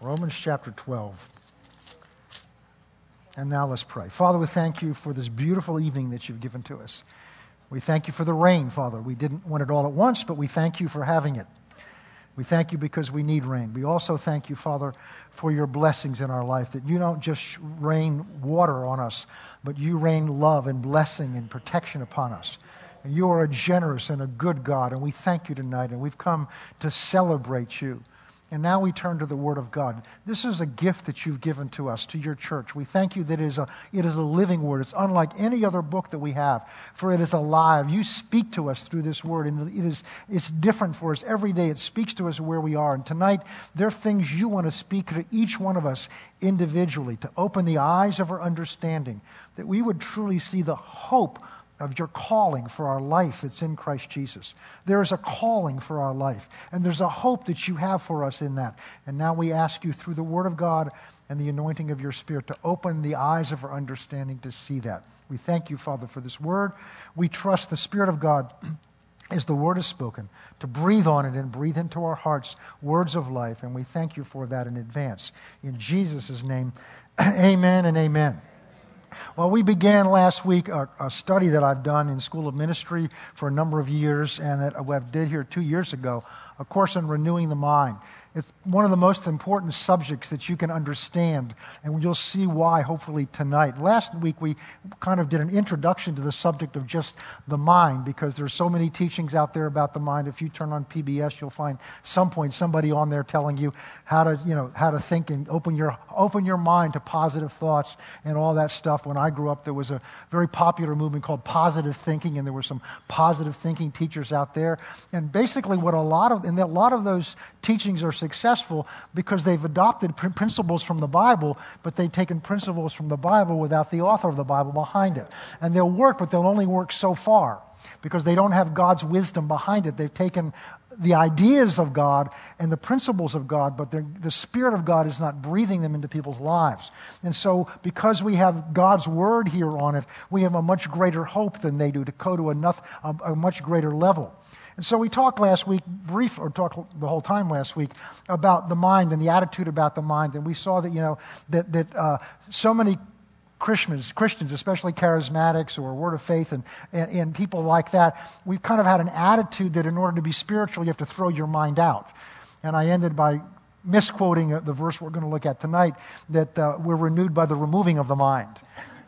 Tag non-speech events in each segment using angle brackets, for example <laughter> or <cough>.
Romans chapter 12. And now let's pray. Father, we thank you for this beautiful evening that you've given to us. We thank you for the rain, Father. We didn't want it all at once, but we thank you for having it. We thank you because we need rain. We also thank you, Father, for your blessings in our life, that you don't just rain water on us, but you rain love and blessing and protection upon us. And you are a generous and a good God, and we thank you tonight, and we've come to celebrate you. And now we turn to the Word of God. This is a gift that you've given to us, to your church. We thank you that it is, a, it is a living Word. It's unlike any other book that we have, for it is alive. You speak to us through this Word, and it is, it's different for us every day. It speaks to us where we are. And tonight, there are things you want to speak to each one of us individually to open the eyes of our understanding, that we would truly see the hope of your calling for our life that's in Christ Jesus. There is a calling for our life, and there's a hope that you have for us in that. And now we ask you through the Word of God and the anointing of your Spirit to open the eyes of our understanding to see that. We thank you, Father, for this Word. We trust the Spirit of God. <clears throat> As the word is spoken, to breathe on it and breathe into our hearts words of life. And we thank you for that in advance. In Jesus' name, <clears throat> amen and amen. Well, we began last week a, a, study that I've done in School of Ministry for a number of years, and that I did here two years ago, a course on renewing the mind. It's one of the most important subjects that you can understand, and you'll see why hopefully tonight. Last week we kind of did an introduction to the subject of just the mind because there's so many teachings out there about the mind. If you turn on PBS, you'll find some point somebody on there telling you how to, you know, how to think and open your open your mind to positive thoughts and all that stuff. When I grew up, there was a very popular movement called positive thinking, and there were some positive thinking teachers out there. And basically, what a lot of and a lot of those teachings are successful because they've adopted principles from the Bible, but they've taken principles from the Bible without the author of the Bible behind it. And they'll work, but they'll only work so far because they don't have God's wisdom behind it. They've taken the ideas of God and the principles of God, but the Spirit of God is not breathing them into people's lives. And so, because we have God's Word here on it, we have a much greater hope than they do to go to enough, a, a much greater level. And so we talked last week, brief, or talked the whole time last week, about the mind and the attitude about the mind. And we saw that, you know, that, that uh, so many Christians, Christians, especially charismatics or Word of Faith and, and, and, people like that, we've kind of had an attitude that in order to be spiritual, you have to throw your mind out. And I ended by misquoting the verse we're going to look at tonight that uh, we're renewed by the removing of the mind.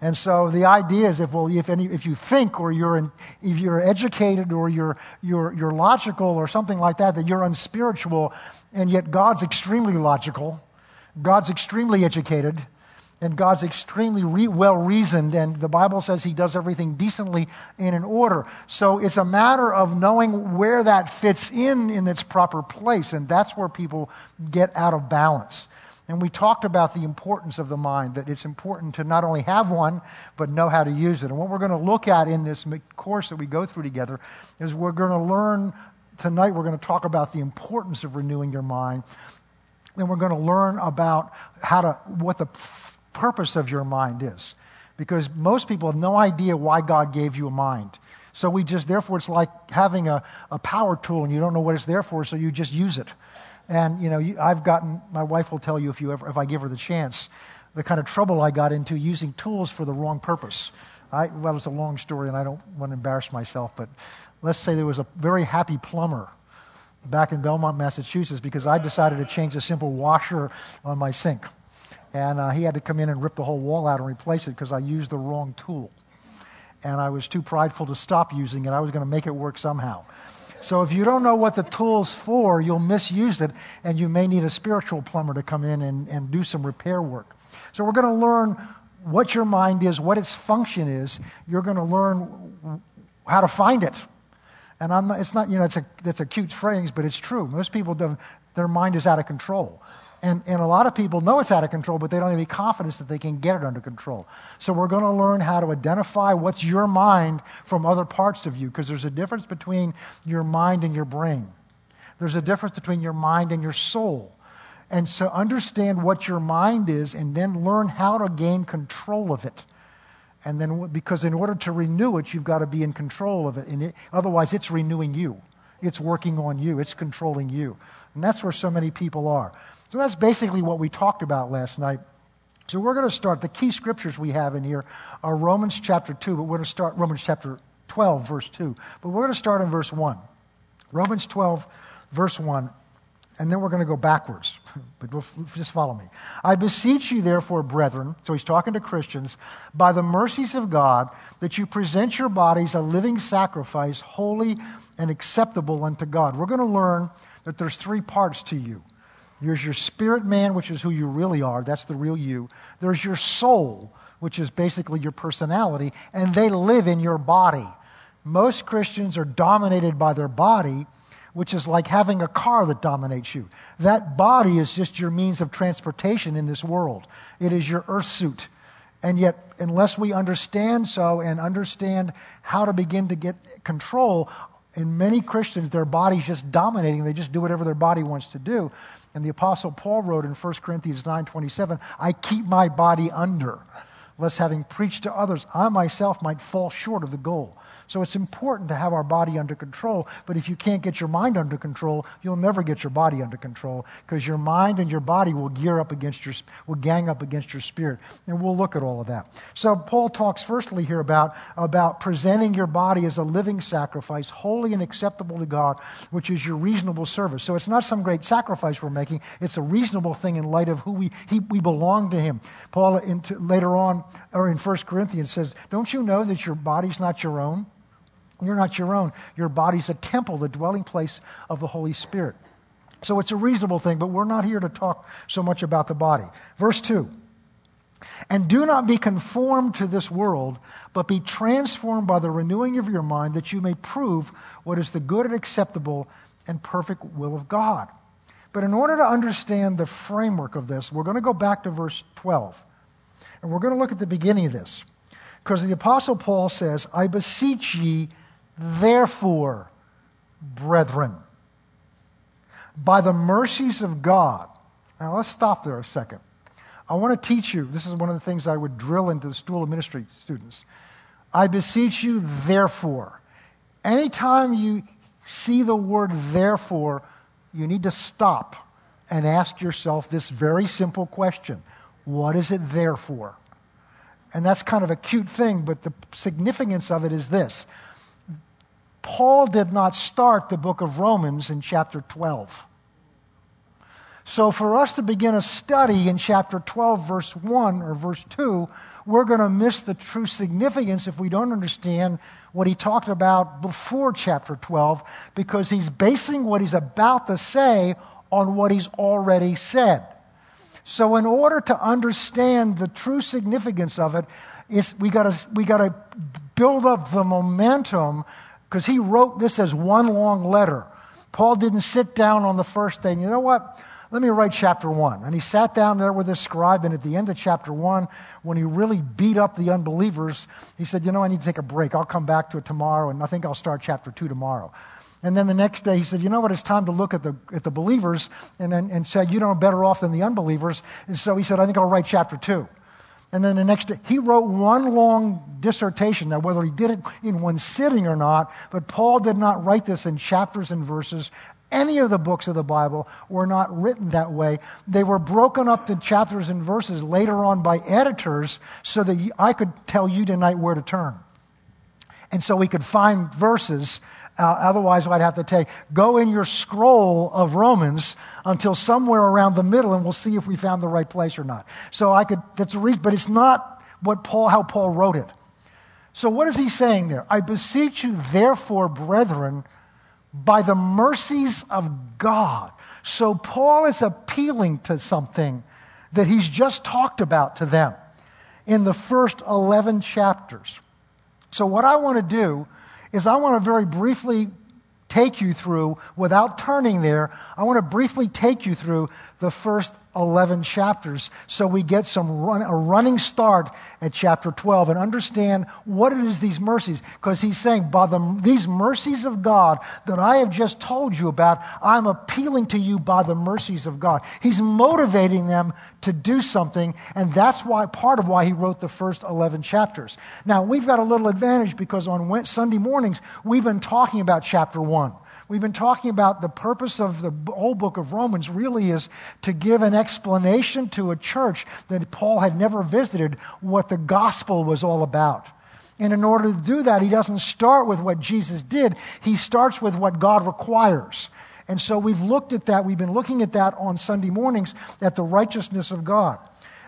And so the idea is if, well, if, any, if you think or you're, in, if you're educated or you're, you're, you're logical or something like that, that you're unspiritual, and yet God's extremely logical, God's extremely educated, and God's extremely re- well reasoned, and the Bible says He does everything decently and in order. So it's a matter of knowing where that fits in in its proper place, and that's where people get out of balance. And we talked about the importance of the mind, that it's important to not only have one, but know how to use it. And what we're going to look at in this course that we go through together is we're going to learn tonight, we're going to talk about the importance of renewing your mind. Then we're going to learn about how to, what the purpose of your mind is. Because most people have no idea why God gave you a mind. So we just, therefore, it's like having a, a power tool and you don't know what it's there for, so you just use it. And, you know, you, I've gotten, my wife will tell you if, you ever, if I give her the chance, the kind of trouble I got into using tools for the wrong purpose. I, well, it's a long story and I don't want to embarrass myself, but let's say there was a very happy plumber back in Belmont, Massachusetts, because I decided to change a simple washer on my sink. And uh, he had to come in and rip the whole wall out and replace it because I used the wrong tool. And I was too prideful to stop using it. I was going to make it work somehow. So if you don't know what the tool's for, you'll misuse it, and you may need a spiritual plumber to come in and, and do some repair work. So we're going to learn what your mind is, what its function is. You're going to learn how to find it. And I'm not, it's not, you know, it's a, it's a cute phrase, but it's true. Most people, don't, their mind is out of control. And, and a lot of people know it's out of control, but they don't have any confidence that they can get it under control. So we're going to learn how to identify what's your mind from other parts of you, because there's a difference between your mind and your brain. There's a difference between your mind and your soul. And so understand what your mind is and then learn how to gain control of it. And then, because in order to renew it, you've got to be in control of it. And it, otherwise, it's renewing you. It's working on you, it's controlling you. And that's where so many people are. So that's basically what we talked about last night. So we're going to start. The key scriptures we have in here are Romans chapter 2, but we're going to start Romans chapter 12, verse 2. But we're going to start in verse 1. Romans 12, verse 1 and then we're going to go backwards. <laughs> But just follow me. I beseech you, therefore, brethren, so he's talking to Christians, by the mercies of God, that you present your bodies a living sacrifice, holy and acceptable unto God. We're going to learn that there's three parts to you. There's your spirit man, which is who you really are. That's the real you. There's your soul, which is basically your personality, and they live in your body. Most Christians are dominated by their body which is like having a car that dominates you. That body is just your means of transportation in this world, it is your earth suit. And yet, unless we understand so and understand how to begin to get control, in many Christians, their body's just dominating. They just do whatever their body wants to do. And the Apostle Paul wrote in 1 Corinthians 9 27, I keep my body under, lest having preached to others, I myself might fall short of the goal. So it's important to have our body under control. But if you can't get your mind under control, you'll never get your body under control because your mind and your body will gear up against your, will gang up against your spirit. And we'll look at all of that. So Paul talks firstly here about, about presenting your body as a living sacrifice, holy and acceptable to God, which is your reasonable service. So it's not some great sacrifice we're making. It's a reasonable thing in light of who we, he, we belong to him. Paul later on, or in 1 Corinthians says, don't you know that your body's not your own? You're not your own. Your body's a temple, the dwelling place of the Holy Spirit. So it's a reasonable thing, but we're not here to talk so much about the body. Verse 2 And do not be conformed to this world, but be transformed by the renewing of your mind, that you may prove what is the good and acceptable and perfect will of God. But in order to understand the framework of this, we're going to go back to verse 12. And we're going to look at the beginning of this. Because the Apostle Paul says, I beseech ye, Therefore, brethren, by the mercies of God. Now let's stop there a second. I want to teach you, this is one of the things I would drill into the School of Ministry students. I beseech you, therefore. Anytime you see the word therefore, you need to stop and ask yourself this very simple question What is it there for? And that's kind of a cute thing, but the significance of it is this Paul did not start the book of Romans in chapter 12. So, for us to begin a study in chapter 12, verse 1 or verse 2, we're going to miss the true significance if we don't understand what he talked about before chapter 12, because he's basing what he's about to say on what he's already said. So, in order to understand the true significance of it, we got we to build up the momentum because he wrote this as one long letter. Paul didn't sit down on the first day. You know what? Let me write chapter one. And he sat down there with his scribe, and at the end of chapter one, when he really beat up the unbelievers, he said, You know, I need to take a break. I'll come back to it tomorrow, and I think I'll start chapter two tomorrow. And then the next day he said, You know what? It's time to look at the, at the believers and, and, and said, You know, better off than the unbelievers. And so he said, I think I'll write chapter two. And then the next day, he wrote one long dissertation. Now, whether he did it in one sitting or not, but Paul did not write this in chapters and verses. Any of the books of the Bible were not written that way. They were broken up to chapters and verses later on by editors so that I could tell you tonight where to turn. And so we could find verses uh, otherwise, I'd have to take, go in your scroll of Romans until somewhere around the middle, and we'll see if we found the right place or not. So I could, that's a reason, but it's not what Paul, how Paul wrote it. So what is he saying there? I beseech you, therefore, brethren, by the mercies of God. So Paul is appealing to something that he's just talked about to them in the first 11 chapters. So, what I want to do is I want to very briefly take you through, without turning there, I want to briefly take you through the first 11 chapters. So we get some run, a running start at chapter 12 and understand what it is these mercies because he's saying by the, these mercies of god that i have just told you about i'm appealing to you by the mercies of god. He's motivating them to do something and that's why part of why he wrote the first 11 chapters. Now we've got a little advantage because on sunday mornings we've been talking about chapter 1 We've been talking about the purpose of the whole book of Romans really is to give an explanation to a church that Paul had never visited what the gospel was all about. And in order to do that, he doesn't start with what Jesus did, he starts with what God requires. And so we've looked at that. We've been looking at that on Sunday mornings at the righteousness of God.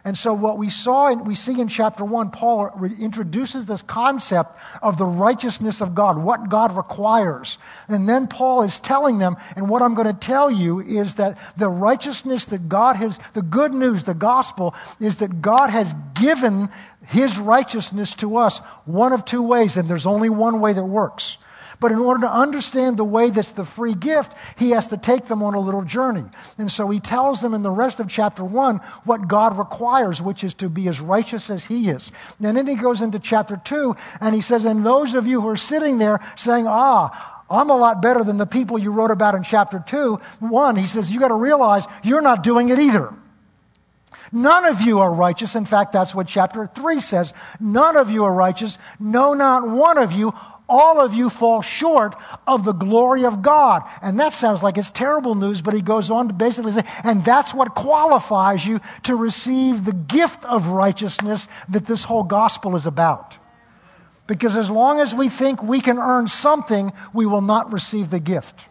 And so, what we saw and we see in chapter one, Paul introduces this concept of the righteousness of God, what God requires. And then Paul is telling them, and what I'm going to tell you is that the righteousness that God has, the good news, the gospel, is that God has given his righteousness to us one of two ways, and there's only one way that works. But in order to understand the way that's the free gift, he has to take them on a little journey. And so he tells them in the rest of chapter one what God requires, which is to be as righteous as he is. And then he goes into chapter two and he says, And those of you who are sitting there saying, Ah, I'm a lot better than the people you wrote about in chapter 2. One, he says, you got to realize you're not doing it either. None of you are righteous. In fact, that's what chapter 3 says. None of you are righteous. No, not one of you all of you fall short of the glory of God. And that sounds like it's terrible news, but he goes on to basically say, and that's what qualifies you to receive the gift of righteousness that this whole gospel is about. Because as long as we think we can earn something, we will not receive the gift.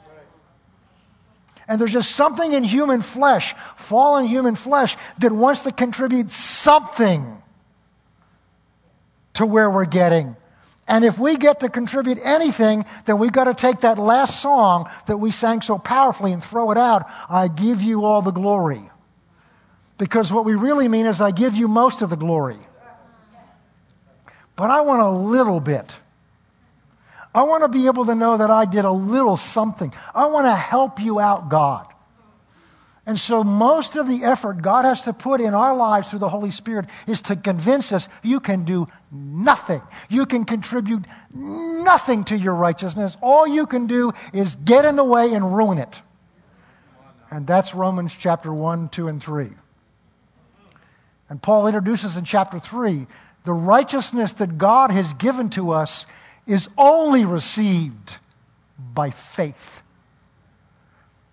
And there's just something in human flesh, fallen human flesh, that wants to contribute something to where we're getting. And if we get to contribute anything, then we've got to take that last song that we sang so powerfully and throw it out. I give you all the glory. Because what we really mean is, I give you most of the glory. But I want a little bit. I want to be able to know that I did a little something. I want to help you out, God. And so, most of the effort God has to put in our lives through the Holy Spirit is to convince us you can do nothing. You can contribute nothing to your righteousness. All you can do is get in the way and ruin it. And that's Romans chapter 1, 2, and 3. And Paul introduces in chapter 3 the righteousness that God has given to us is only received by faith.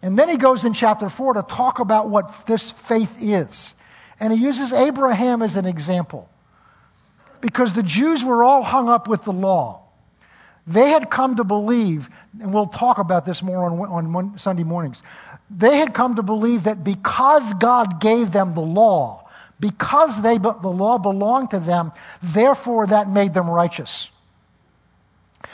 And then he goes in chapter 4 to talk about what this faith is. And he uses Abraham as an example. Because the Jews were all hung up with the law. They had come to believe, and we'll talk about this more on, on Sunday mornings. They had come to believe that because God gave them the law, because they, the law belonged to them, therefore that made them righteous.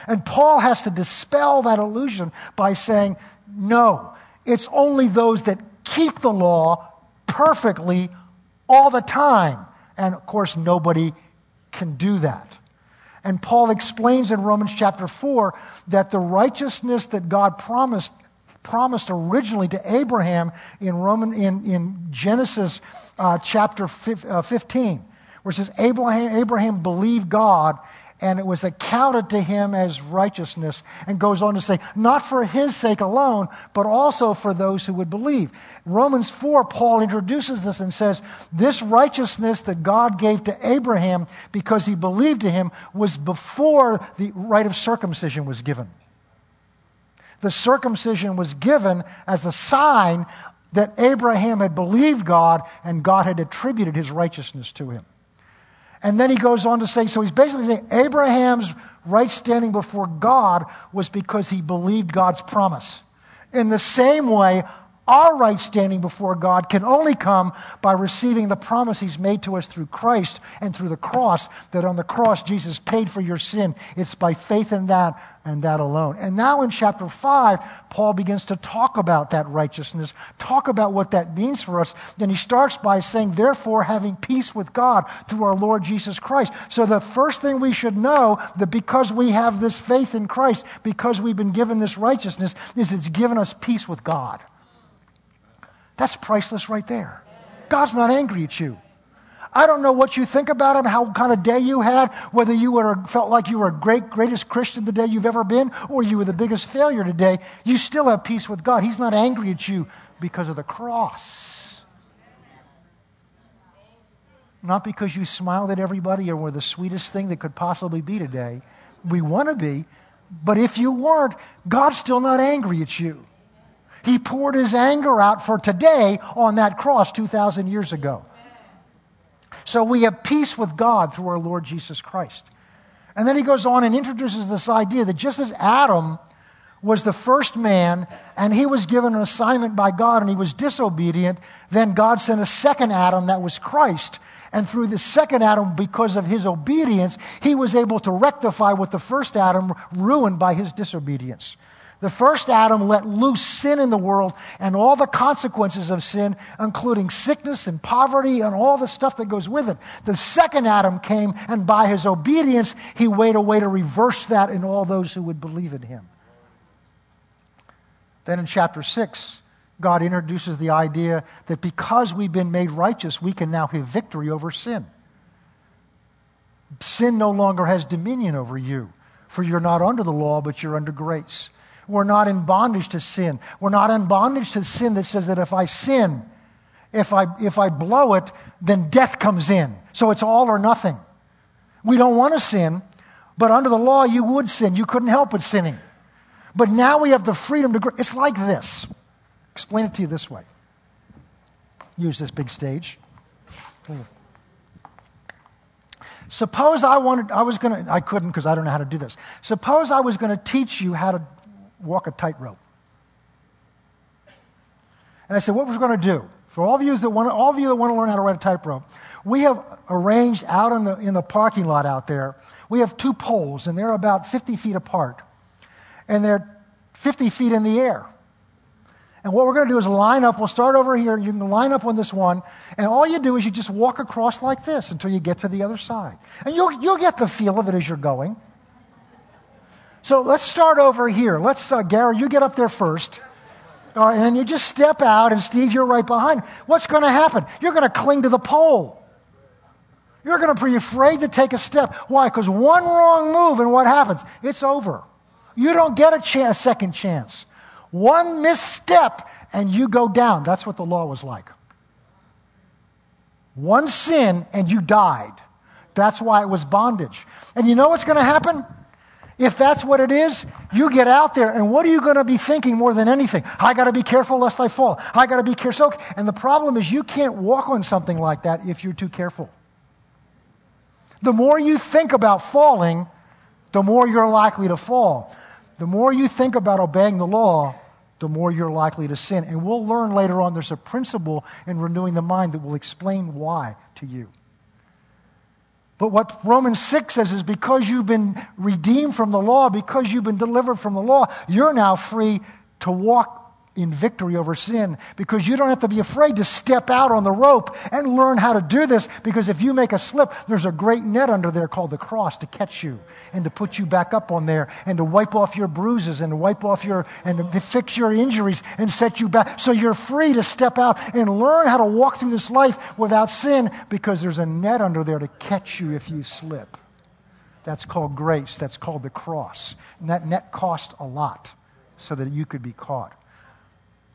And Paul has to dispel that illusion by saying, no, it's only those that keep the law perfectly all the time. And of course, nobody can do that. And Paul explains in Romans chapter 4 that the righteousness that God promised promised originally to Abraham in Roman in, in Genesis uh, chapter uh, 15, where it says Abraham, Abraham believed God and it was accounted to him as righteousness. And goes on to say, not for his sake alone, but also for those who would believe. Romans 4, Paul introduces this and says, This righteousness that God gave to Abraham because he believed to him was before the rite of circumcision was given. The circumcision was given as a sign that Abraham had believed God and God had attributed his righteousness to him. And then he goes on to say, so he's basically saying Abraham's right standing before God was because he believed God's promise. In the same way, our right standing before God can only come by receiving the promise He's made to us through Christ and through the cross, that on the cross Jesus paid for your sin. It's by faith in that and that alone. And now in chapter 5, Paul begins to talk about that righteousness, talk about what that means for us. Then he starts by saying, therefore, having peace with God through our Lord Jesus Christ. So the first thing we should know that because we have this faith in Christ, because we've been given this righteousness, is it's given us peace with God. That's priceless right there. God's not angry at you. I don't know what you think about him, how kind of day you had, whether you were, felt like you were a great, greatest Christian the day you've ever been, or you were the biggest failure today. You still have peace with God. He's not angry at you because of the cross. Not because you smiled at everybody or were the sweetest thing that could possibly be today. We want to be, But if you weren't, God's still not angry at you. He poured his anger out for today on that cross 2,000 years ago. So we have peace with God through our Lord Jesus Christ. And then he goes on and introduces this idea that just as Adam was the first man and he was given an assignment by God and he was disobedient, then God sent a second Adam that was Christ. And through the second Adam, because of his obedience, he was able to rectify what the first Adam ruined by his disobedience. The first Adam let loose sin in the world and all the consequences of sin, including sickness and poverty and all the stuff that goes with it. The second Adam came, and by his obedience, he made a way to reverse that in all those who would believe in him. Then in chapter 6, God introduces the idea that because we've been made righteous, we can now have victory over sin. Sin no longer has dominion over you, for you're not under the law, but you're under grace. We're not in bondage to sin. We're not in bondage to sin that says that if I sin, if I, if I blow it, then death comes in. So it's all or nothing. We don't want to sin, but under the law, you would sin. You couldn't help but sinning. But now we have the freedom to. It's like this. Explain it to you this way. Use this big stage. Suppose I wanted, I was going to, I couldn't because I don't know how to do this. Suppose I was going to teach you how to walk a tightrope. And I said, what we're going to do? For all of you that want, all of you that want to learn how to ride a tightrope, we have arranged out in the, in the parking lot out there, we have two poles, and they're about 50 feet apart. And they're 50 feet in the air. And what we're going to do is line up. We'll start over here. You can line up on this one. And all you do is you just walk across like this until you get to the other side. And you'll, you'll get the feel of it as you're going. So let's start over here. Let's, uh, Gary, you get up there first. Right, and you just step out, and Steve, you're right behind. What's going to happen? You're going to cling to the pole. You're going to be afraid to take a step. Why? Because one wrong move, and what happens? It's over. You don't get a, chance, a second chance. One misstep, and you go down. That's what the law was like. One sin, and you died. That's why it was bondage. And you know what's going to happen? If that's what it is, you get out there, and what are you going to be thinking more than anything? I got to be careful lest I fall. I got to be careful. And the problem is, you can't walk on something like that if you're too careful. The more you think about falling, the more you're likely to fall. The more you think about obeying the law, the more you're likely to sin. And we'll learn later on there's a principle in renewing the mind that will explain why to you. But what Romans 6 says is because you've been redeemed from the law, because you've been delivered from the law, you're now free to walk in victory over sin because you don't have to be afraid to step out on the rope and learn how to do this because if you make a slip, there's a great net under there called the cross to catch you and to put you back up on there and to wipe off your bruises and to wipe off your and to fix your injuries and set you back. So you're free to step out and learn how to walk through this life without sin because there's a net under there to catch you if you slip. That's called grace. That's called the cross. And that net cost a lot so that you could be caught.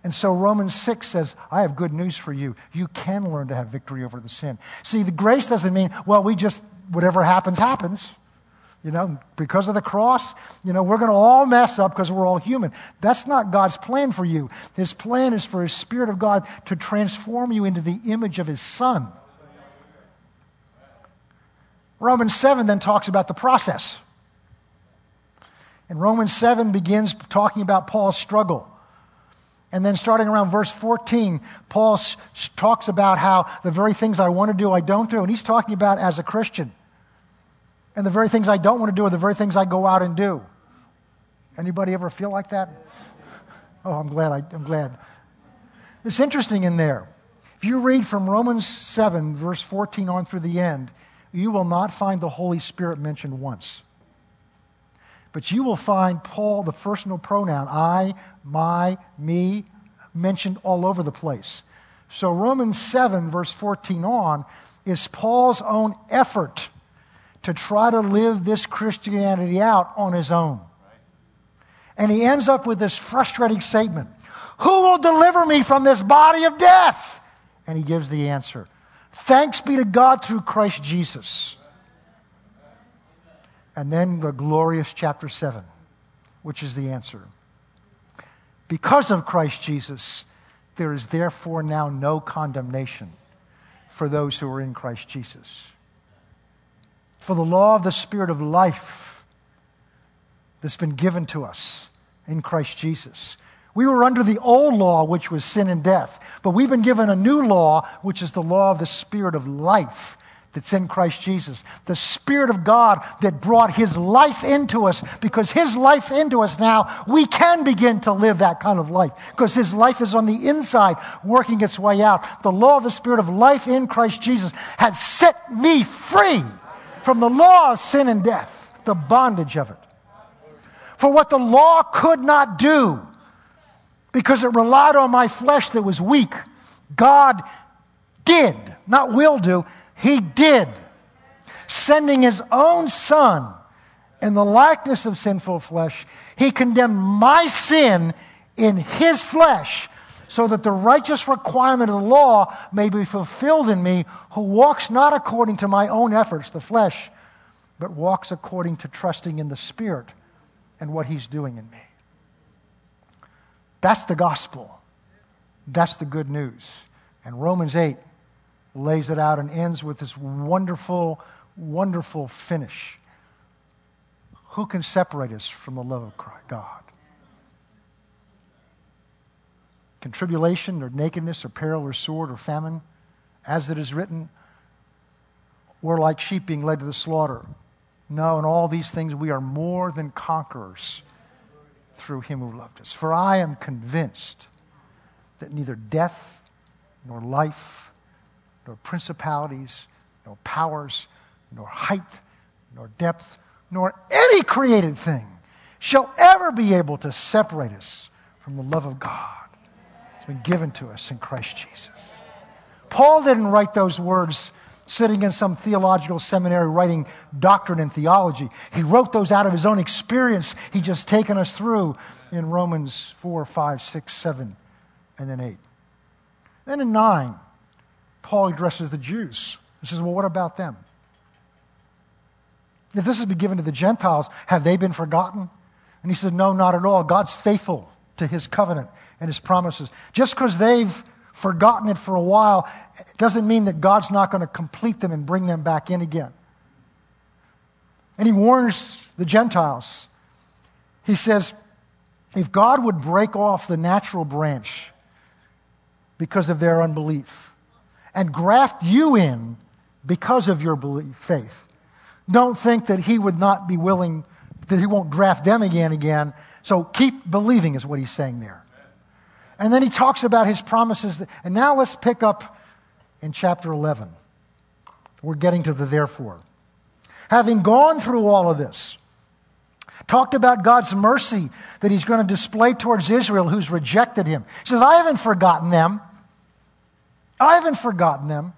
And so Romans 6 says, I have good news for you. You can learn to have victory over the sin. See, the grace doesn't mean, well, we just, whatever happens, happens. You know, because of the cross, you know, we're going to all mess up because we're all human. That's not God's plan for you. His plan is for His Spirit of God to transform you into the image of His Son. Romans 7 then talks about the process. And Romans 7 begins talking about Paul's struggle. And then starting around verse 14, Paul talks about how the very things I want to do, I don't do. And he's talking about as a Christian. And the very things I don't want to do are the very things I go out and do. Anybody ever feel like that? Oh, I'm glad. I, I'm glad. It's interesting in there. If you read from Romans 7, verse 14 on through the end, you will not find the Holy Spirit mentioned once. But you will find Paul, the personal pronoun, I, my, me, mentioned all over the place. So Romans 7, verse 14 on, is Paul's own effort to try to live this Christianity out on his own. And he ends up with this frustrating statement Who will deliver me from this body of death? And he gives the answer Thanks be to God through Christ Jesus. And then the glorious chapter 7. which is the answer. Because of Christ Jesus, there is therefore now no condemnation for those who are in Christ Jesus. For the law of the Spirit of life that's been given to us in Christ Jesus. We were under the old law, which was sin and death, but we've been given a new law, which is the law of the Spirit of life that's in Christ Jesus. The Spirit of God that brought His life into us, because His life into us now, we can begin to live that kind of life, because His life is on the inside, working its way out. The law of the Spirit of life in Christ Jesus has set me free from the law of sin and death, the bondage of it. For what the law could not do, because it relied on my flesh that was weak, God did, not will do, He did, sending His own Son in the likeness of sinful flesh. He condemned my sin in His flesh so that the righteous requirement of the law may be fulfilled in me, who walks not according to my own efforts, the flesh, but walks according to trusting in the Spirit and what He's doing in me. That's the gospel. That's the good news. And Romans 8 lays it out and ends with this wonderful, wonderful finish. Who can separate us from the love of Christ? God? Can tribulation or nakedness or peril or sword or famine, as it is written, we're like sheep being led to the slaughter. No, in all these things we are more than conquerors through him who loved us. For I am convinced that neither death nor life, nor principalities, nor powers, nor height, nor depth, nor any created thing shall ever be able to separate us from the love of God it's been given to us in Christ Jesus. Paul didn't write those words sitting in some theological seminary writing doctrine and theology. He wrote those out of his own experience. He just taken us through in Romans 4, 5, 6, 7, and then 8. Then in 9, Paul addresses the Jews. He says, Well, what about them? If this has been given to the Gentiles, have they been forgotten? And he said, No, not at all. God's faithful to his covenant and his promises. Just because they've forgotten it for a while doesn't mean that God's not going to complete them and bring them back in again. And he warns the Gentiles. He says, if God would break off the natural branch because of their unbelief and graft you in because of your belief, faith, don't think that he would not be willing, that he won't graft them again again. So keep believing, is what he's saying there. And then he talks about his promises. And now let's pick up in chapter 11. We're getting to the therefore. Having gone through all of this, talked about God's mercy that he's going to display towards Israel who's rejected him. He says, I haven't forgotten them. I haven't forgotten them.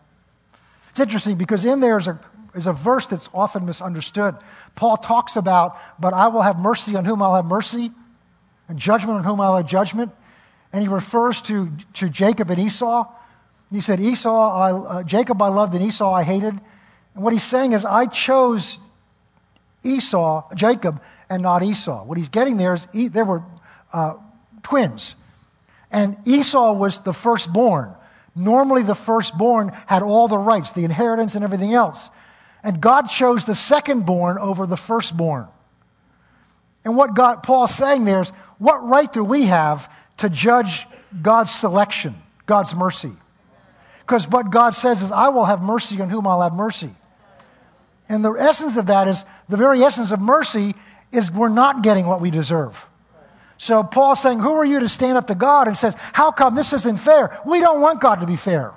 It's interesting because in there is a, is a verse that's often misunderstood. Paul talks about, but I will have mercy on whom I'll have mercy, and judgment on whom I'll have judgment and he refers to, to Jacob and Esau. He said, Esau, I, uh, Jacob I loved and Esau I hated. And what he's saying is, I chose Esau, Jacob, and not Esau. What he's getting there is, he, there were uh, twins. And Esau was the firstborn. Normally, the firstborn had all the rights, the inheritance, and everything else. And God chose the secondborn over the firstborn. And what God, Paul's saying there is, what right do we have to judge God's selection, God's mercy. Because what God says is, I will have mercy on whom I'll have mercy. And the essence of that is, the very essence of mercy is we're not getting what we deserve. So Paul's saying, Who are you to stand up to God and says, How come this isn't fair? We don't want God to be fair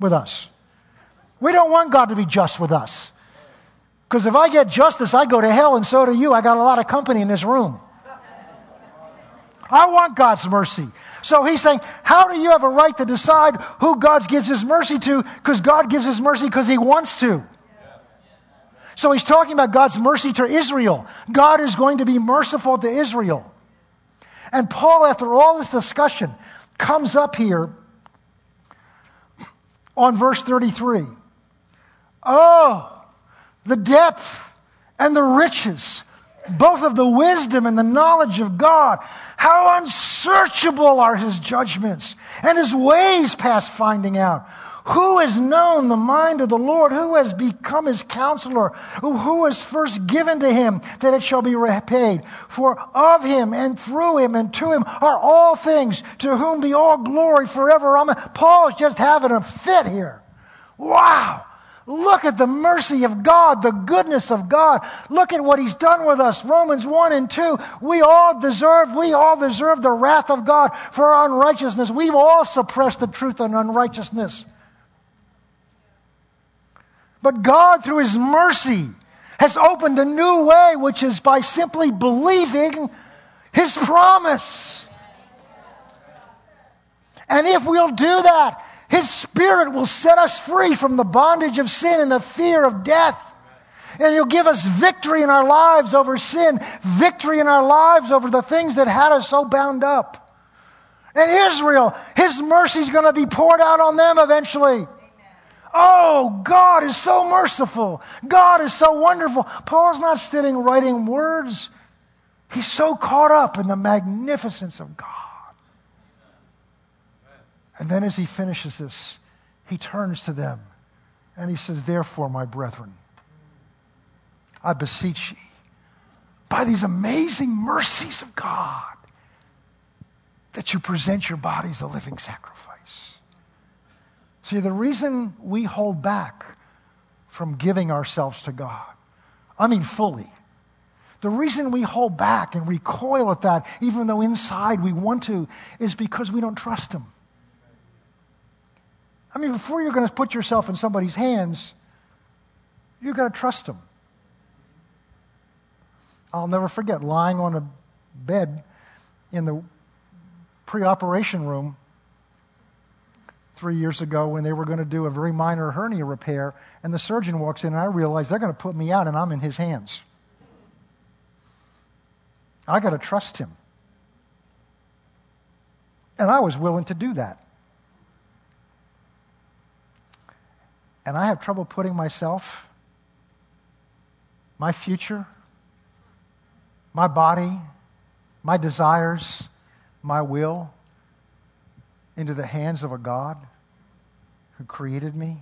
with us. We don't want God to be just with us. Because if I get justice, I go to hell, and so do you. I got a lot of company in this room. I want God's mercy. So he's saying, How do you have a right to decide who God gives his mercy to? Because God gives his mercy because he wants to. So he's talking about God's mercy to Israel. God is going to be merciful to Israel. And Paul, after all this discussion, comes up here on verse 33. Oh, the depth and the riches both of the wisdom and the knowledge of God. How unsearchable are his judgments and his ways past finding out. Who has known the mind of the Lord? Who has become his counselor? Who has first given to him that it shall be repaid? For of him and through him and to him are all things, to whom be all glory forever. Amen. Paul is just having a fit here. Wow. Look at the mercy of God, the goodness of God. Look at what He's done with us. Romans 1 and 2. We all deserve, we all deserve the wrath of God for our unrighteousness. We've all suppressed the truth and unrighteousness. But God, through His mercy, has opened a new way, which is by simply believing His promise. And if we'll do that, His Spirit will set us free from the bondage of sin and the fear of death. And He'll give us victory in our lives over sin, victory in our lives over the things that had us so bound up. And Israel, His mercy is going to be poured out on them eventually. Oh, God is so merciful. God is so wonderful. Paul's not sitting writing words, he's so caught up in the magnificence of God. And then as he finishes this, he turns to them and he says, Therefore, my brethren, I beseech ye, by these amazing mercies of God, that you present your bodies a living sacrifice See, the reason we hold back from giving ourselves to God, I mean fully, the reason we hold back and recoil at that, even though inside we want to, is because we don't trust Him. I mean, before you're going to put yourself in somebody's hands, you've got to trust Him. I'll never forget lying on a bed in the pre operation room three years ago when they were going to do a very minor hernia repair, and the surgeon walks in, and I realize they're going to put me out, and I'm in his hands. I got to trust him. And I was willing to do that. And I have trouble putting myself, my future, my body, my desires, my will, into the hands of a God who created me,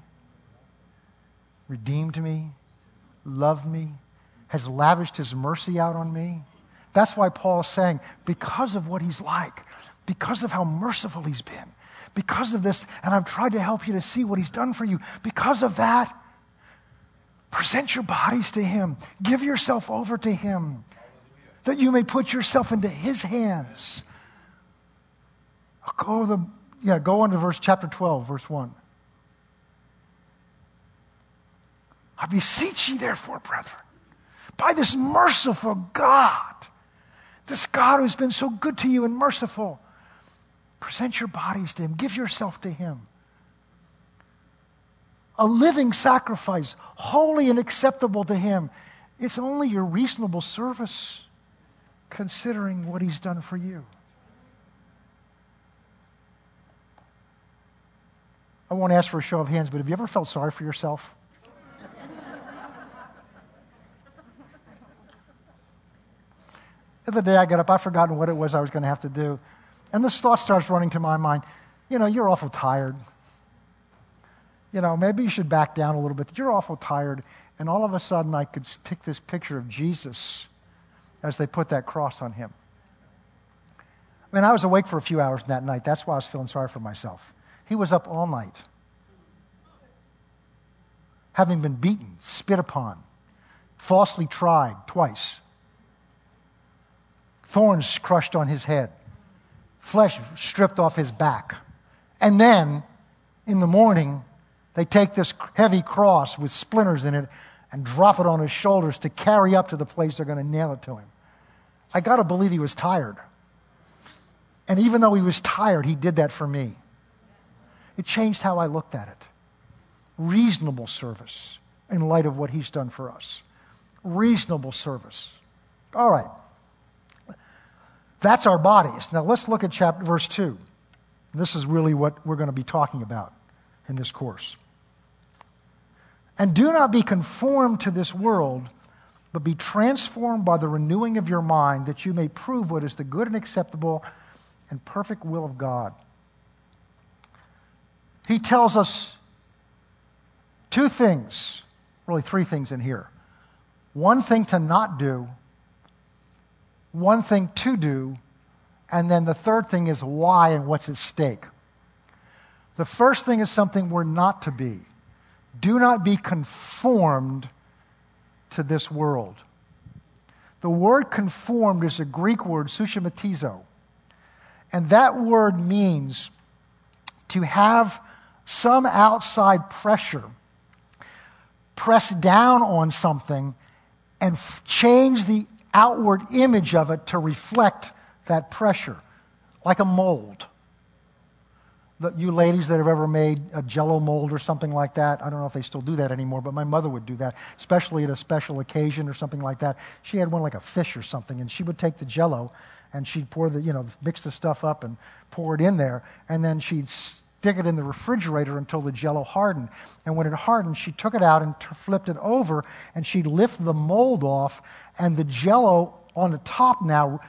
redeemed me, loved me, has lavished his mercy out on me. That's why Paul is saying, because of what he's like, because of how merciful he's been, because of this, and I've tried to help you to see what he's done for you, because of that, present your bodies to him, give yourself over to him, that you may put yourself into his hands. Go the yeah, go on to verse chapter 12, verse 1. I beseech ye, therefore, brethren, by this merciful God, this God who's been so good to you and merciful, present your bodies to Him, give yourself to Him. A living sacrifice, holy and acceptable to Him. It's only your reasonable service considering what He's done for you. I won't ask for a show of hands, but have you ever felt sorry for yourself? the other day I got up, I've forgotten what it was I was going to have to do. And this thought starts running to my mind you know, you're awful tired. You know, maybe you should back down a little bit. You're awful tired. And all of a sudden, I could pick this picture of Jesus as they put that cross on him. I mean, I was awake for a few hours that night. That's why I was feeling sorry for myself. He was up all night, having been beaten, spit upon, falsely tried twice, thorns crushed on his head, flesh stripped off his back. And then, in the morning, they take this heavy cross with splinters in it and drop it on his shoulders to carry up to the place they're going to nail it to him. I got to believe he was tired. And even though he was tired, he did that for me. It changed how I looked at it. Reasonable service in light of what he's done for us. Reasonable service. All right. That's our bodies. Now let's look at chapter verse 2. This is really what we're going to be talking about in this course. And do not be conformed to this world, but be transformed by the renewing of your mind that you may prove what is the good and acceptable and perfect will of God. He tells us two things, really three things in here. One thing to not do, one thing to do, and then the third thing is why and what's at stake. The first thing is something we're not to be. Do not be conformed to this world. The word conformed is a Greek word, suschematizo. And that word means to have some outside pressure press down on something and f- change the outward image of it to reflect that pressure, like a mold. The, you ladies that have ever made a jello mold or something like that, I don't know if they still do that anymore, but my mother would do that, especially at a special occasion or something like that. She had one like a fish or something, and she would take the jello and she'd pour the, you know, mix the stuff up and pour it in there, and then she'd stick it in the refrigerator until the jello hardened. And when it hardened, she took it out and t- flipped it over, and she'd lift the mold off, and the jello on the top now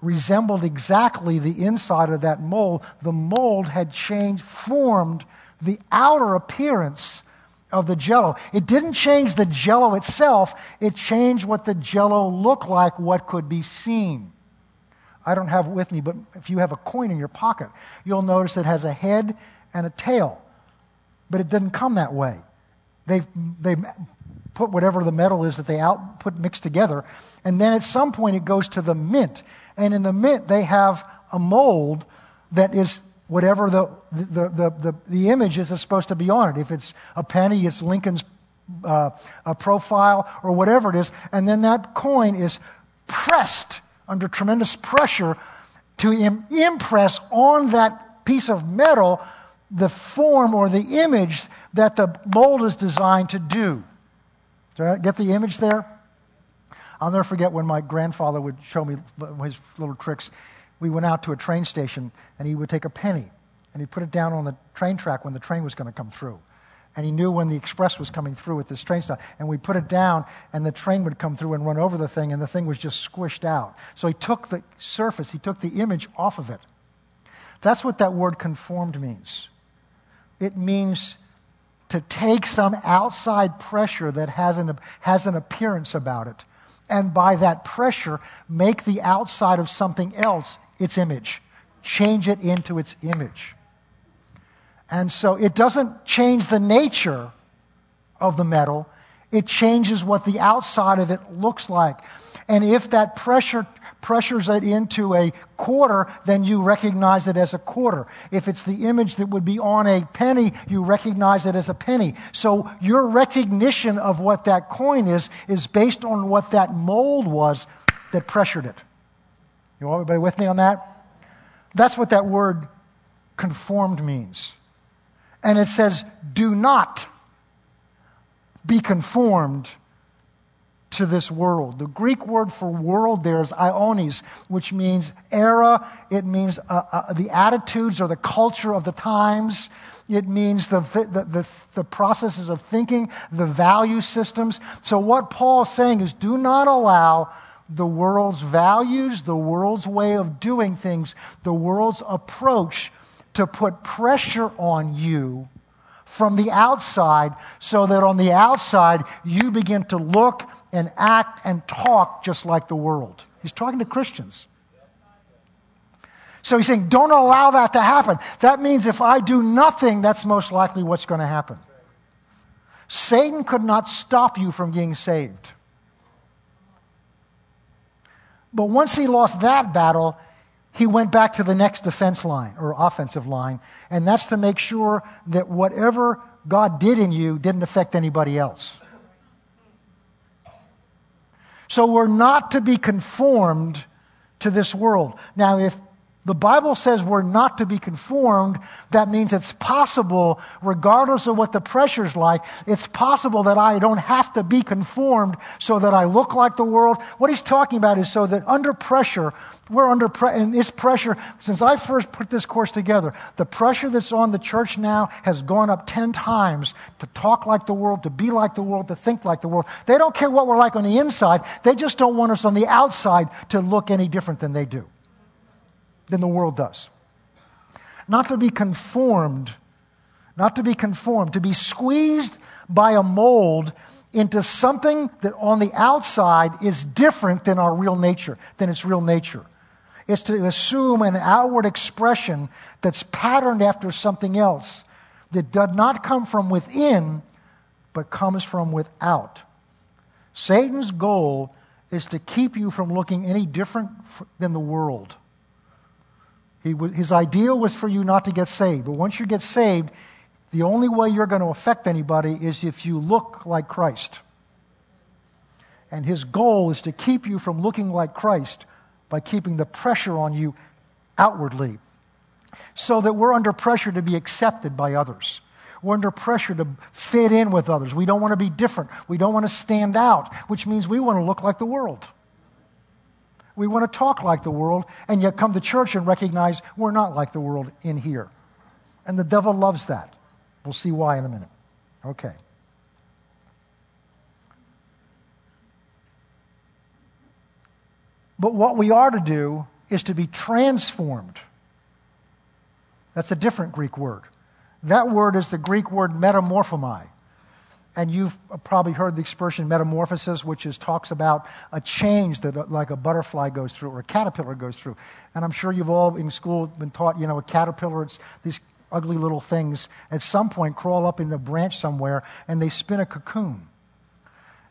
resembled exactly the inside of that mold. The mold had changed, formed the outer appearance of the jello. It didn't change the jello itself, it changed what the jello looked like, what could be seen. I don't have it with me, but if you have a coin in your pocket, you'll notice it has a head and a tail. But it didn't come that way. They've, they put whatever the metal is that they out put mixed together, and then at some point it goes to the mint. And in the mint, they have a mold that is whatever the, the, the, the, the image is that's supposed to be on it. If it's a penny, it's Lincoln's uh, a profile or whatever it is. And then that coin is pressed under tremendous pressure to Im- impress on that piece of metal the form or the image that the mold is designed to do. Do I get the image there? I'll never forget when my grandfather would show me his little tricks. We went out to a train station and he would take a penny and he'd put it down on the train track when the train was going to come through. And he knew when the express was coming through at this train stop. And we put it down, and the train would come through and run over the thing, and the thing was just squished out. So he took the surface, he took the image off of it. That's what that word conformed means. It means to take some outside pressure that has an, has an appearance about it, and by that pressure, make the outside of something else its image, change it into its image. And so it doesn't change the nature of the metal, it changes what the outside of it looks like. And if that pressure pressures it into a quarter, then you recognize it as a quarter. If it's the image that would be on a penny, you recognize it as a penny. So your recognition of what that coin is is based on what that mold was that pressured it. You all everybody with me on that? That's what that word conformed means. And it says, do not be conformed to this world. The Greek word for world there is aionos, which means era. It means uh, uh, the attitudes or the culture of the times. It means the, the, the, the, processes of thinking, the value systems. So, what Paul is saying is do not allow the world's values, the world's way of doing things, the world's approach to put pressure on you from the outside so that on the outside you begin to look and act and talk just like the world. He's talking to Christians. So he's saying, don't allow that to happen. That means if I do nothing, that's most likely what's going to happen. Satan could not stop you from being saved. But once he lost that battle, he went back to the next defense line or offensive line, and that's to make sure that whatever God did in you didn't affect anybody else. So we're not to be conformed to this world. Now, if The Bible says we're not to be conformed. That means it's possible, regardless of what the pressure's like, it's possible that I don't have to be conformed so that I look like the world. What he's talking about is so that under pressure, we're under pre- and this pressure, since I first put this course together, the pressure that's on the church now has gone up 10 times to talk like the world, to be like the world, to think like the world. They don't care what we're like on the inside, they just don't want us on the outside to look any different than they do than the world does. Not to be conformed, not to be conformed, to be squeezed by a mold into something that on the outside is different than our real nature, than its real nature. It's to assume an outward expression that's patterned after something else that does not come from within, but comes from without. Satan's goal is to keep you from looking any different than the world. He, his ideal was for you not to get saved. But once you get saved, the only way you're going to affect anybody is if you look like Christ. And his goal is to keep you from looking like Christ by keeping the pressure on you outwardly so that we're under pressure to be accepted by others. We're under pressure to fit in with others. We don't want to be different. We don't want to stand out, which means we want to look like the world. We want to talk like the world, and yet come to church and recognize we're not like the world in here. And the devil loves that. We'll see why in a minute. Okay. But what we are to do is to be transformed. That's a different Greek word. That word is the Greek word metamorphomai. And you've probably heard the expression metamorphosis, which is talks about a change that like a butterfly goes through or a caterpillar goes through. And I'm sure you've all in school been taught, you know, a caterpillar, it's these ugly little things at some point crawl up in the branch somewhere and they spin a cocoon.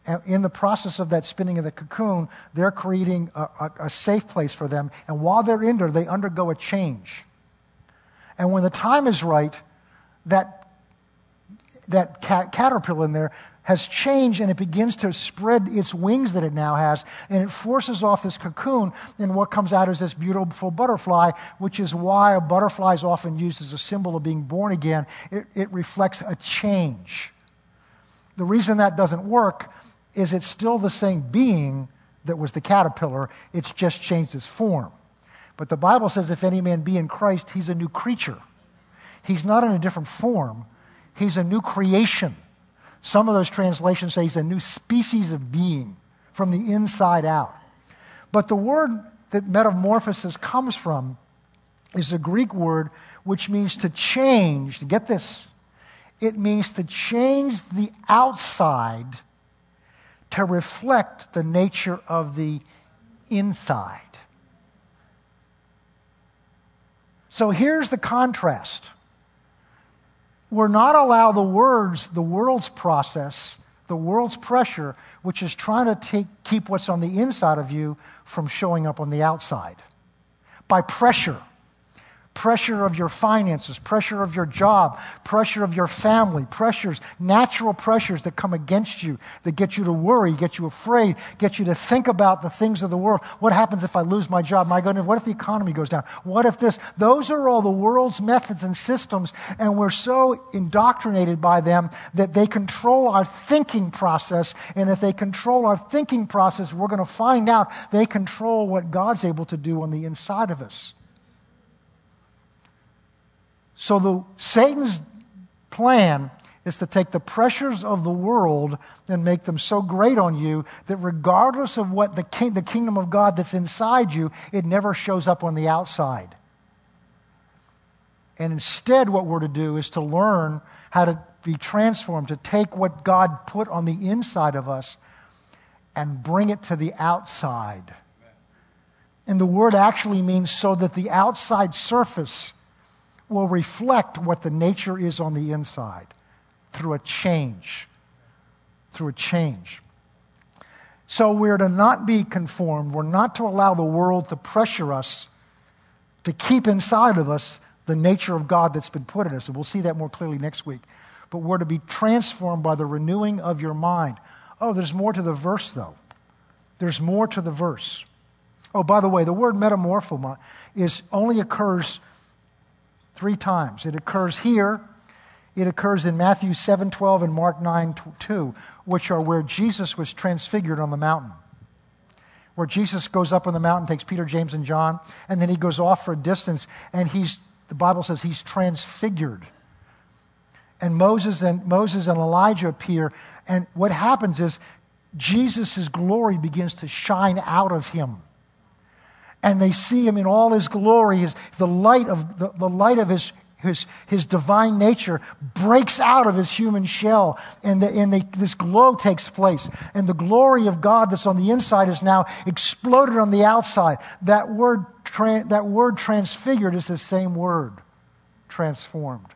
And in the process of that spinning of the cocoon, they're creating a, a, a safe place for them. And while they're in there, they undergo a change. And when the time is right, that that caterpillar in there has changed and it begins to spread its wings that it now has and it forces off this cocoon and what comes out is this beautiful butterfly which is why a butterfly is often used as a symbol of being born again. It, it reflects a change. The reason that doesn't work is it's still the same being that was the caterpillar. It's just changed its form. But the bible says if any man be in christ he's a new creature. He's not in a different form He's a new creation. Some of those translations say he's a new species of being from the inside out. But the word that metamorphosis comes from is a Greek word which means to change. Get this. It means to change the outside to reflect the nature of the inside. So here's the contrast we're not allow the words, the world's process, the world's pressure, which is trying to take, keep what's on the inside of you from showing up on the outside. By pressure pressure of your finances, pressure of your job, pressure of your family, pressures, natural pressures that come against you, that get you to worry, get you afraid, get you to think about the things of the world. What happens if I lose my job? My goodness, what if the economy goes down? What if this? Those are all the world's methods and systems, and we're so indoctrinated by them that they control our thinking process. And if they control our thinking process, we're going to find out they control what God's able to do on the inside of us. So the Satan's plan is to take the pressures of the world and make them so great on you that regardless of what the, king, the kingdom of God that's inside you, it never shows up on the outside. And instead, what we're to do is to learn how to be transformed, to take what God put on the inside of us and bring it to the outside. And the word actually means so that the outside surface will reflect what the nature is on the inside through a change. Through a change. So we're to not be conformed. We're not to allow the world to pressure us to keep inside of us the nature of God that's been put in us. And we'll see that more clearly next week. But we're to be transformed by the renewing of your mind. Oh, there's more to the verse, though. There's more to the verse. Oh, by the way, the word metamorphomai is only occurs three times. It occurs here, it occurs in Matthew 7 12 and Mark 9 2, which are where Jesus was transfigured on the mountain. Where Jesus goes up on the mountain, takes Peter, James, and John, and then he goes off for a distance, and he's, the Bible says he's transfigured. And Moses and Moses and Elijah appear, and what happens is Jesus' glory begins to shine out of him and they see him in all his glory. His, the light of, the, the light of his, his, his divine nature breaks out of his human shell, and, the, and the, this glow takes place. And the glory of God that's on the inside is now exploded on the outside. That word, that word transfigured is the same word, transformed.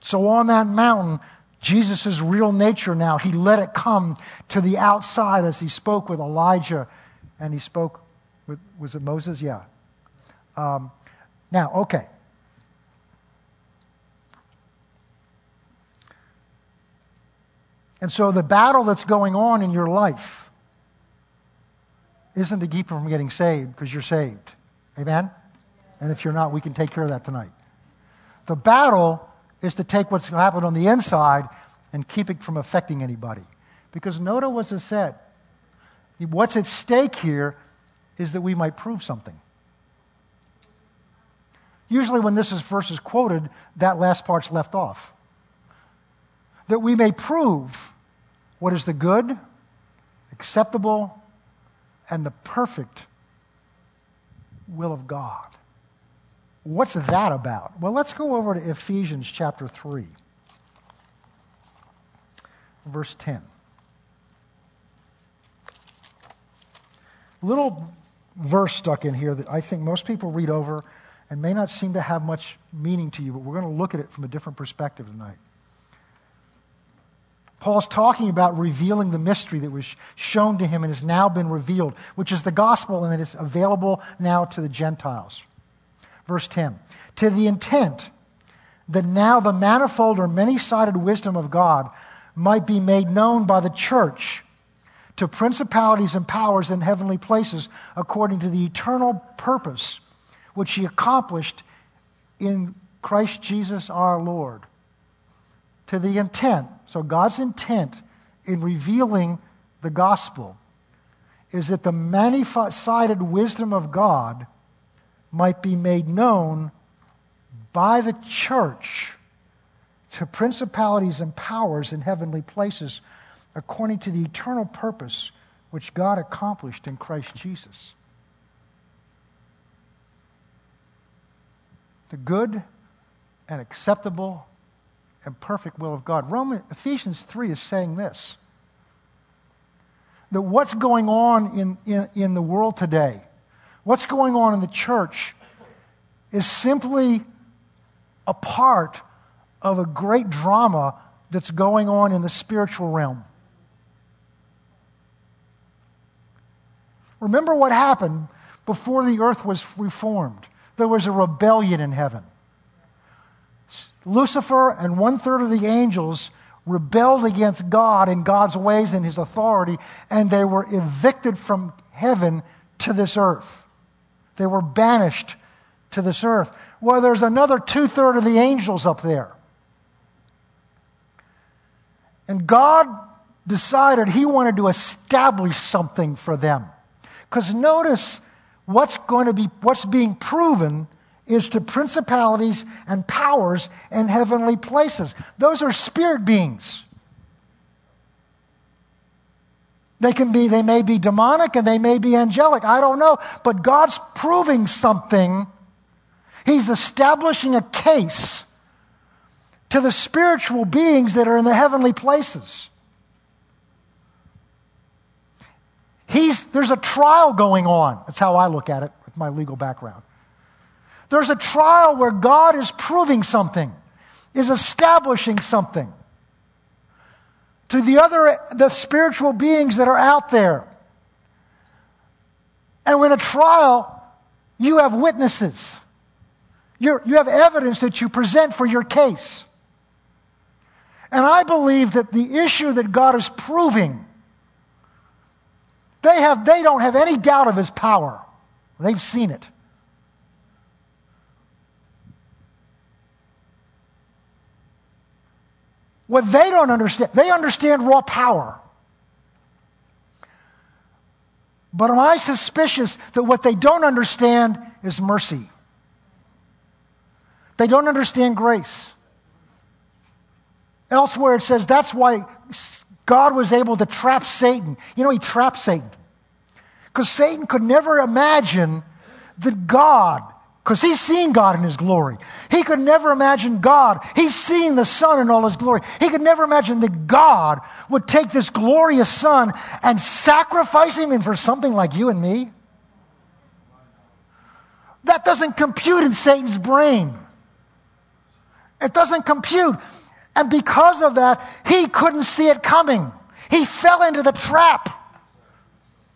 So on that mountain, Jesus' real nature now, he let it come to the outside as he spoke with Elijah and he spoke was it Moses? Yeah. Um, now, okay. And so the battle that's going on in your life isn't to keep you from getting saved because you're saved. Amen? And if you're not, we can take care of that tonight. The battle is to take what's happened on the inside and keep it from affecting anybody. Because notice what it said. What's at stake here is that we might prove something. Usually, when this is verse is quoted, that last part's left off. That we may prove what is the good, acceptable, and the perfect will of God. What's that about? Well, let's go over to Ephesians chapter 3, verse 10. Little verse stuck in here that I think most people read over and may not seem to have much meaning to you, but we're going to look at it from a different perspective tonight. Paul's talking about revealing the mystery that was shown to him and has now been revealed, which is the gospel, and that it's available now to the Gentiles. Verse 10 To the intent that now the manifold or many sided wisdom of God might be made known by the church to principalities and powers in heavenly places according to the eternal purpose which he accomplished in Christ Jesus our Lord. To the intent, so God's intent in revealing the gospel is that the many sided wisdom of God might be made known by the church to principalities and powers in heavenly places according to the eternal purpose which God accomplished in Christ Jesus. The good and acceptable and perfect will of God. Roman, Ephesians 3 is saying this that what's going on in, in, in the world today, what's going on in the church, is simply a part of a great drama that's going on in the spiritual realm. Remember what happened before the earth was reformed. There was a rebellion in heaven. Lucifer and one third of the angels rebelled against God and God's ways and his authority, and they were evicted from heaven to this earth. They were banished to this earth. Well, there's another two thirds of the angels up there. And God decided he wanted to establish something for them. Because notice what's going to be, what's being proven is to principalities and powers in heavenly places. Those are spirit beings. They can be, they may be demonic and they may be angelic. I don't know. But God's proving something. He's establishing a case to the spiritual beings that are in the heavenly places. He's, there's a trial going on. That's how I look at it with my legal background. There's a trial where God is proving something, is establishing something to the other, the spiritual beings that are out there. And when a trial, you have witnesses. You're, you have evidence that you present for your case. And I believe that the issue that God is proving they, have, they don't have any doubt of his power. They've seen it. What they don't understand, they understand raw power. But am I suspicious that what they don't understand is mercy? They don't understand grace. Elsewhere it says that's why God was able to trap Satan. You know, he trapped Satan. Because Satan could never imagine that God because he's seen God in his glory. He could never imagine God. He's seen the Son in all his glory. He could never imagine that God would take this glorious Son and sacrifice him for something like you and me. That doesn't compute in Satan's brain. It doesn't compute. And because of that, he couldn't see it coming. He fell into the trap.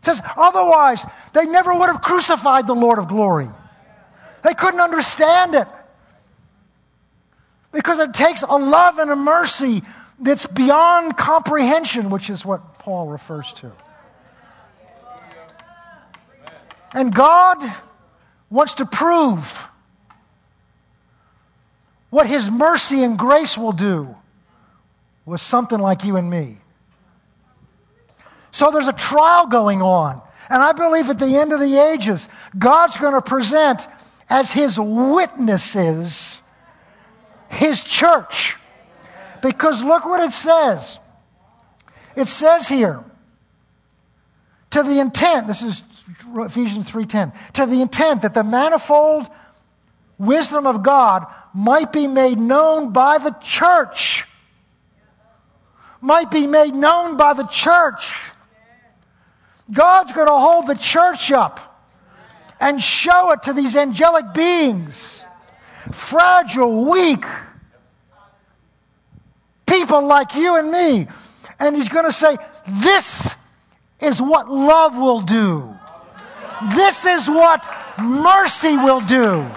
It says, otherwise, they never would have crucified the Lord of glory. They couldn't understand it. Because it takes a love and a mercy that's beyond comprehension, which is what Paul refers to. And God wants to prove what His mercy and grace will do with something like you and me. So there's a trial going on. And I believe at the end of the ages, God's going to present as his witnesses his church. Because look what it says. It says here, to the intent, this is Ephesians 3:10, to the intent that the manifold wisdom of God might be made known by the church. Might be made known by the church. God's going to hold the church up and show it to these angelic beings. Fragile, weak people like you and me. And he's going to say, This is what love will do. This is what mercy will do.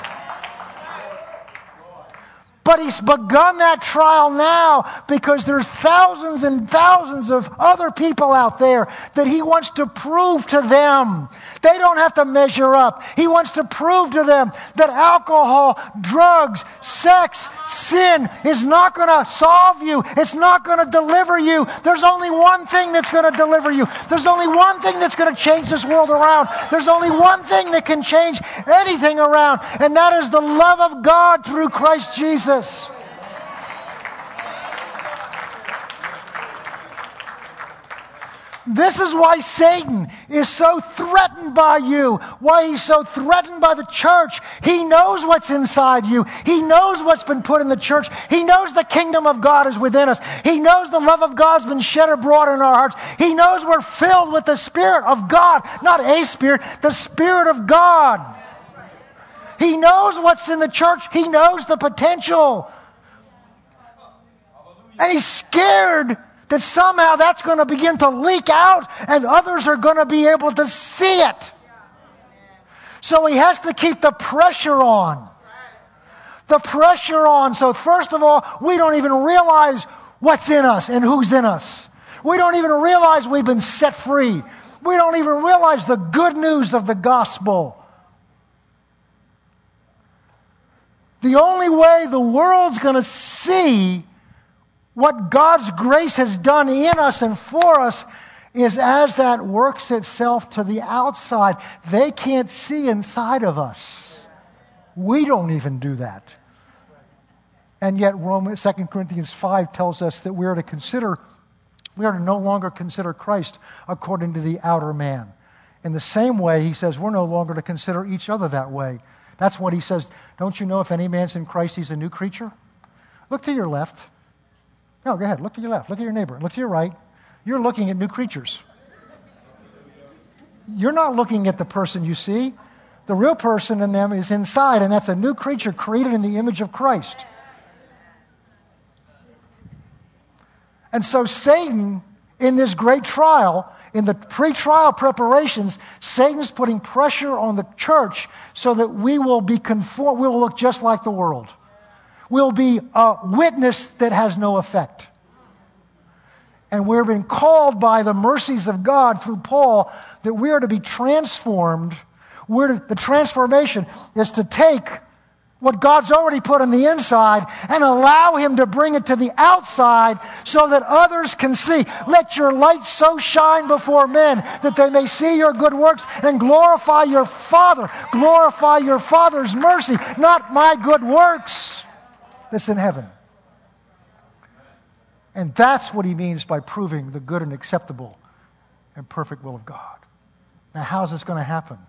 But he's begun that trial now because there's thousands and thousands of other people out there that he wants to prove to them. They don't have to measure up. He wants to prove to them that alcohol, drugs, sex, sin is not going to solve you. It's not going to deliver you. There's only one thing that's going to deliver you. There's only one thing that's going to change this world around. There's only one thing that can change anything around, and that is the love of God through Christ Jesus. This is why Satan is so threatened by you, why he's so threatened by the church. He knows what's inside you. He knows what's been put in the church. He knows the kingdom of God is within us. He knows the love of God's been shed abroad in our hearts. He knows we're filled with the Spirit of God, not a Spirit, the Spirit of God. He knows what's in the church, He knows the potential. And He's scared that somehow that's going to begin to leak out and others are going to be able to see it. So He has to keep the pressure on. The pressure on. So, first of all, we don't even realize what's in us and who's in us. We don't even realize we've been set free. We don't even realize the good news of the gospel. The only way the world's going to see what God's grace has done in us and for us is as that works itself to the outside. They can't see inside of us. We don't even do that. And yet, Romans, 2 Corinthians 5 tells us that we are to consider, we are to no longer consider Christ according to the outer man. In the same way, he says, we're no longer to consider each other that way. That's what he says. Don't you know if any man's in Christ, he's a new creature? Look to your left. No, go ahead. Look to your left. Look at your neighbor. Look to your right. You're looking at new creatures. You're not looking at the person you see. The real person in them is inside, and that's a new creature created in the image of Christ. And so, Satan, in this great trial, in the pre trial preparations, Satan's putting pressure on the church so that we will be conformed, we will look just like the world. We'll be a witness that has no effect. And we're being called by the mercies of God through Paul that we are to be transformed. We're to, the transformation is to take what God's already put on the inside and allow Him to bring it to the outside so that others can see. Let your light so shine before men that they may see your good works and glorify your Father. Glorify your Father's mercy, not my good works that's in heaven. And that's what He means by proving the good and acceptable and perfect will of God. Now, how's this going to happen?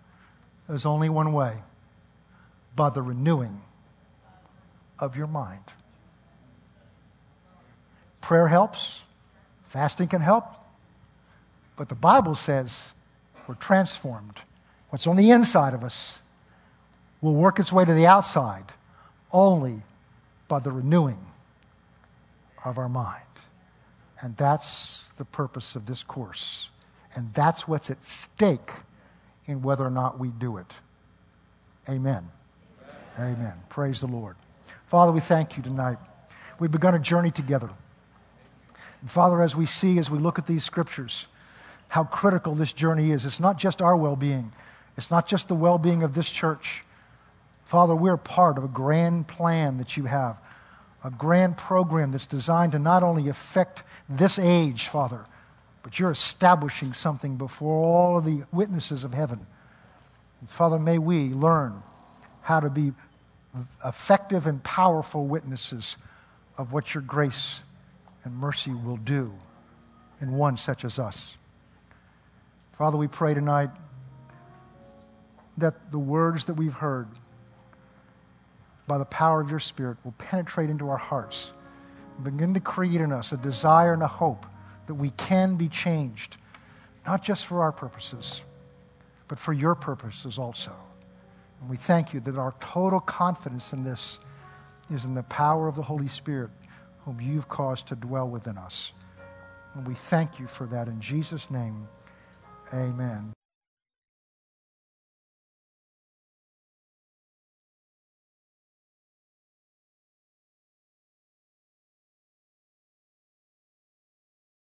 There's only one way by the renewing of your mind. Prayer helps, fasting can help, but the Bible says we're transformed. What's on the inside of us will work its way to the outside only by the renewing of our mind. And that's the purpose of this course. And that's what's at stake in whether or not we do it. Amen. Amen. Amen. Praise the Lord. Father, we thank you tonight. We've begun a journey together. And Father, as we see, as we look at these scriptures, how critical this journey is, it's not just our well being, it's not just the well being of this church. Father, we're part of a grand plan that you have, a grand program that's designed to not only affect this age, Father, but you're establishing something before all of the witnesses of heaven. And Father, may we learn how to be effective and powerful witnesses of what your grace and mercy will do in one such as us. Father, we pray tonight that the words that we've heard by the power of your Spirit will penetrate into our hearts and begin to create in us a desire and a hope that we can be changed, not just for our purposes, but for your purposes also. And we thank you that our total confidence in this is in the power of the Holy Spirit, whom you've caused to dwell within us. And we thank you for that in Jesus' name. Amen.